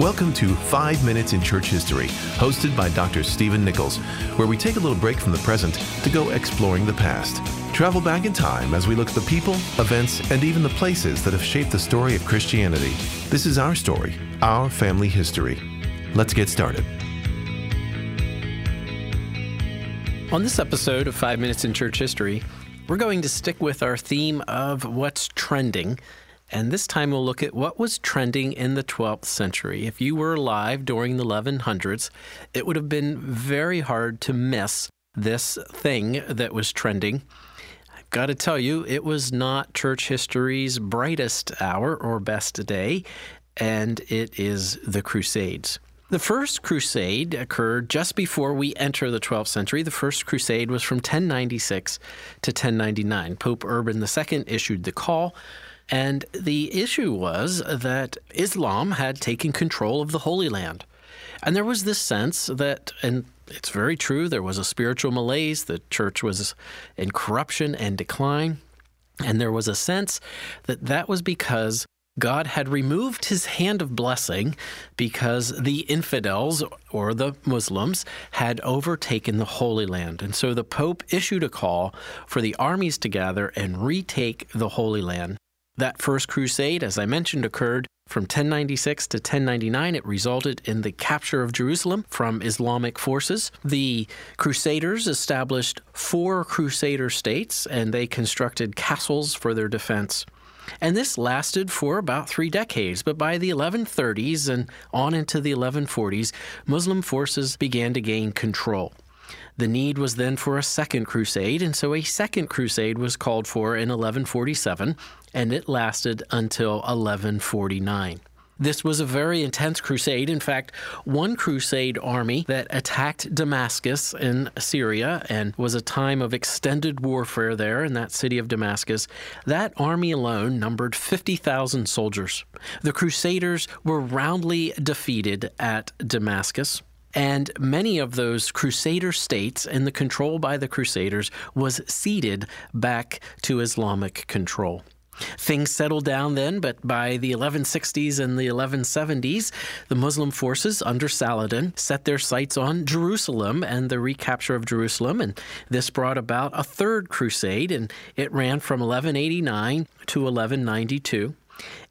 Welcome to 5 Minutes in Church History, hosted by Dr. Stephen Nichols, where we take a little break from the present to go exploring the past. Travel back in time as we look at the people, events, and even the places that have shaped the story of Christianity. This is our story, our family history. Let's get started. On this episode of 5 Minutes in Church History, we're going to stick with our theme of what's trending and this time we'll look at what was trending in the 12th century. If you were alive during the 1100s, it would have been very hard to miss this thing that was trending. I've got to tell you, it was not church history's brightest hour or best day, and it is the Crusades. The First Crusade occurred just before we enter the 12th century. The First Crusade was from 1096 to 1099. Pope Urban II issued the call and the issue was that Islam had taken control of the Holy Land. And there was this sense that, and it's very true, there was a spiritual malaise. The church was in corruption and decline. And there was a sense that that was because God had removed his hand of blessing because the infidels or the Muslims had overtaken the Holy Land. And so the Pope issued a call for the armies to gather and retake the Holy Land. That first crusade, as I mentioned, occurred from 1096 to 1099. It resulted in the capture of Jerusalem from Islamic forces. The Crusaders established four Crusader states and they constructed castles for their defense. And this lasted for about three decades, but by the 1130s and on into the 1140s, Muslim forces began to gain control. The need was then for a second crusade, and so a second crusade was called for in 1147 and it lasted until 1149. This was a very intense crusade. In fact, one crusade army that attacked Damascus in Syria and was a time of extended warfare there in that city of Damascus, that army alone numbered 50,000 soldiers. The Crusaders were roundly defeated at Damascus. And many of those Crusader states and the control by the Crusaders was ceded back to Islamic control. Things settled down then, but by the 1160s and the 1170s, the Muslim forces under Saladin set their sights on Jerusalem and the recapture of Jerusalem, and this brought about a third crusade, and it ran from 1189 to 1192.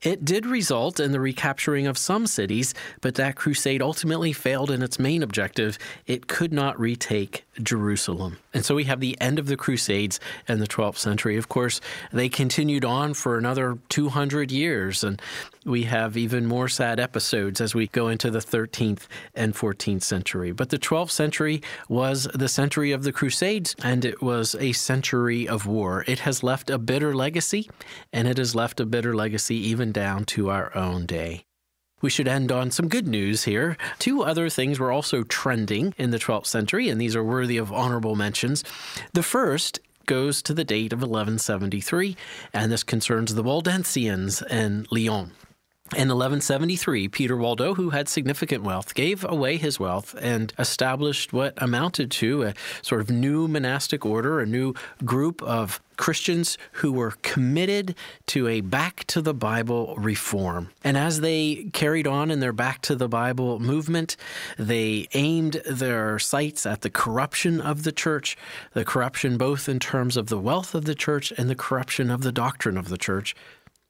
It did result in the recapturing of some cities, but that crusade ultimately failed in its main objective. It could not retake Jerusalem. And so we have the end of the Crusades in the 12th century. Of course, they continued on for another 200 years, and we have even more sad episodes as we go into the 13th and 14th century. But the 12th century was the century of the Crusades, and it was a century of war. It has left a bitter legacy, and it has left a bitter legacy even down to our own day. We should end on some good news here. Two other things were also trending in the 12th century, and these are worthy of honorable mentions. The first goes to the date of 1173, and this concerns the Waldensians in Lyon. In 1173, Peter Waldo, who had significant wealth, gave away his wealth and established what amounted to a sort of new monastic order, a new group of Christians who were committed to a back to the Bible reform. And as they carried on in their back to the Bible movement, they aimed their sights at the corruption of the church, the corruption both in terms of the wealth of the church and the corruption of the doctrine of the church.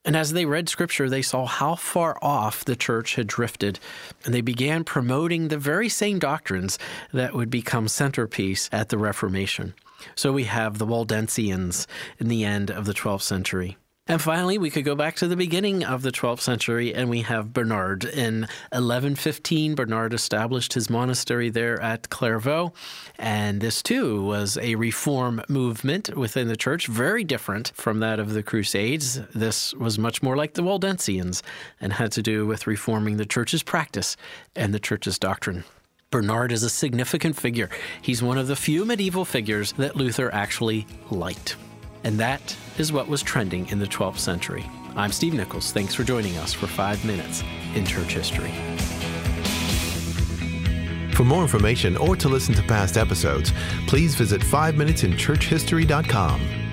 And as they read scripture, they saw how far off the church had drifted, and they began promoting the very same doctrines that would become centerpiece at the Reformation. So we have the Waldensians in the end of the 12th century. And finally, we could go back to the beginning of the 12th century and we have Bernard. In 1115, Bernard established his monastery there at Clairvaux. And this too was a reform movement within the church, very different from that of the Crusades. This was much more like the Waldensians and had to do with reforming the church's practice and the church's doctrine. Bernard is a significant figure. He's one of the few medieval figures that Luther actually liked. And that is what was trending in the 12th century. I'm Steve Nichols. Thanks for joining us for five minutes in church history. For more information or to listen to past episodes, please visit 5minutesinchurchhistory.com.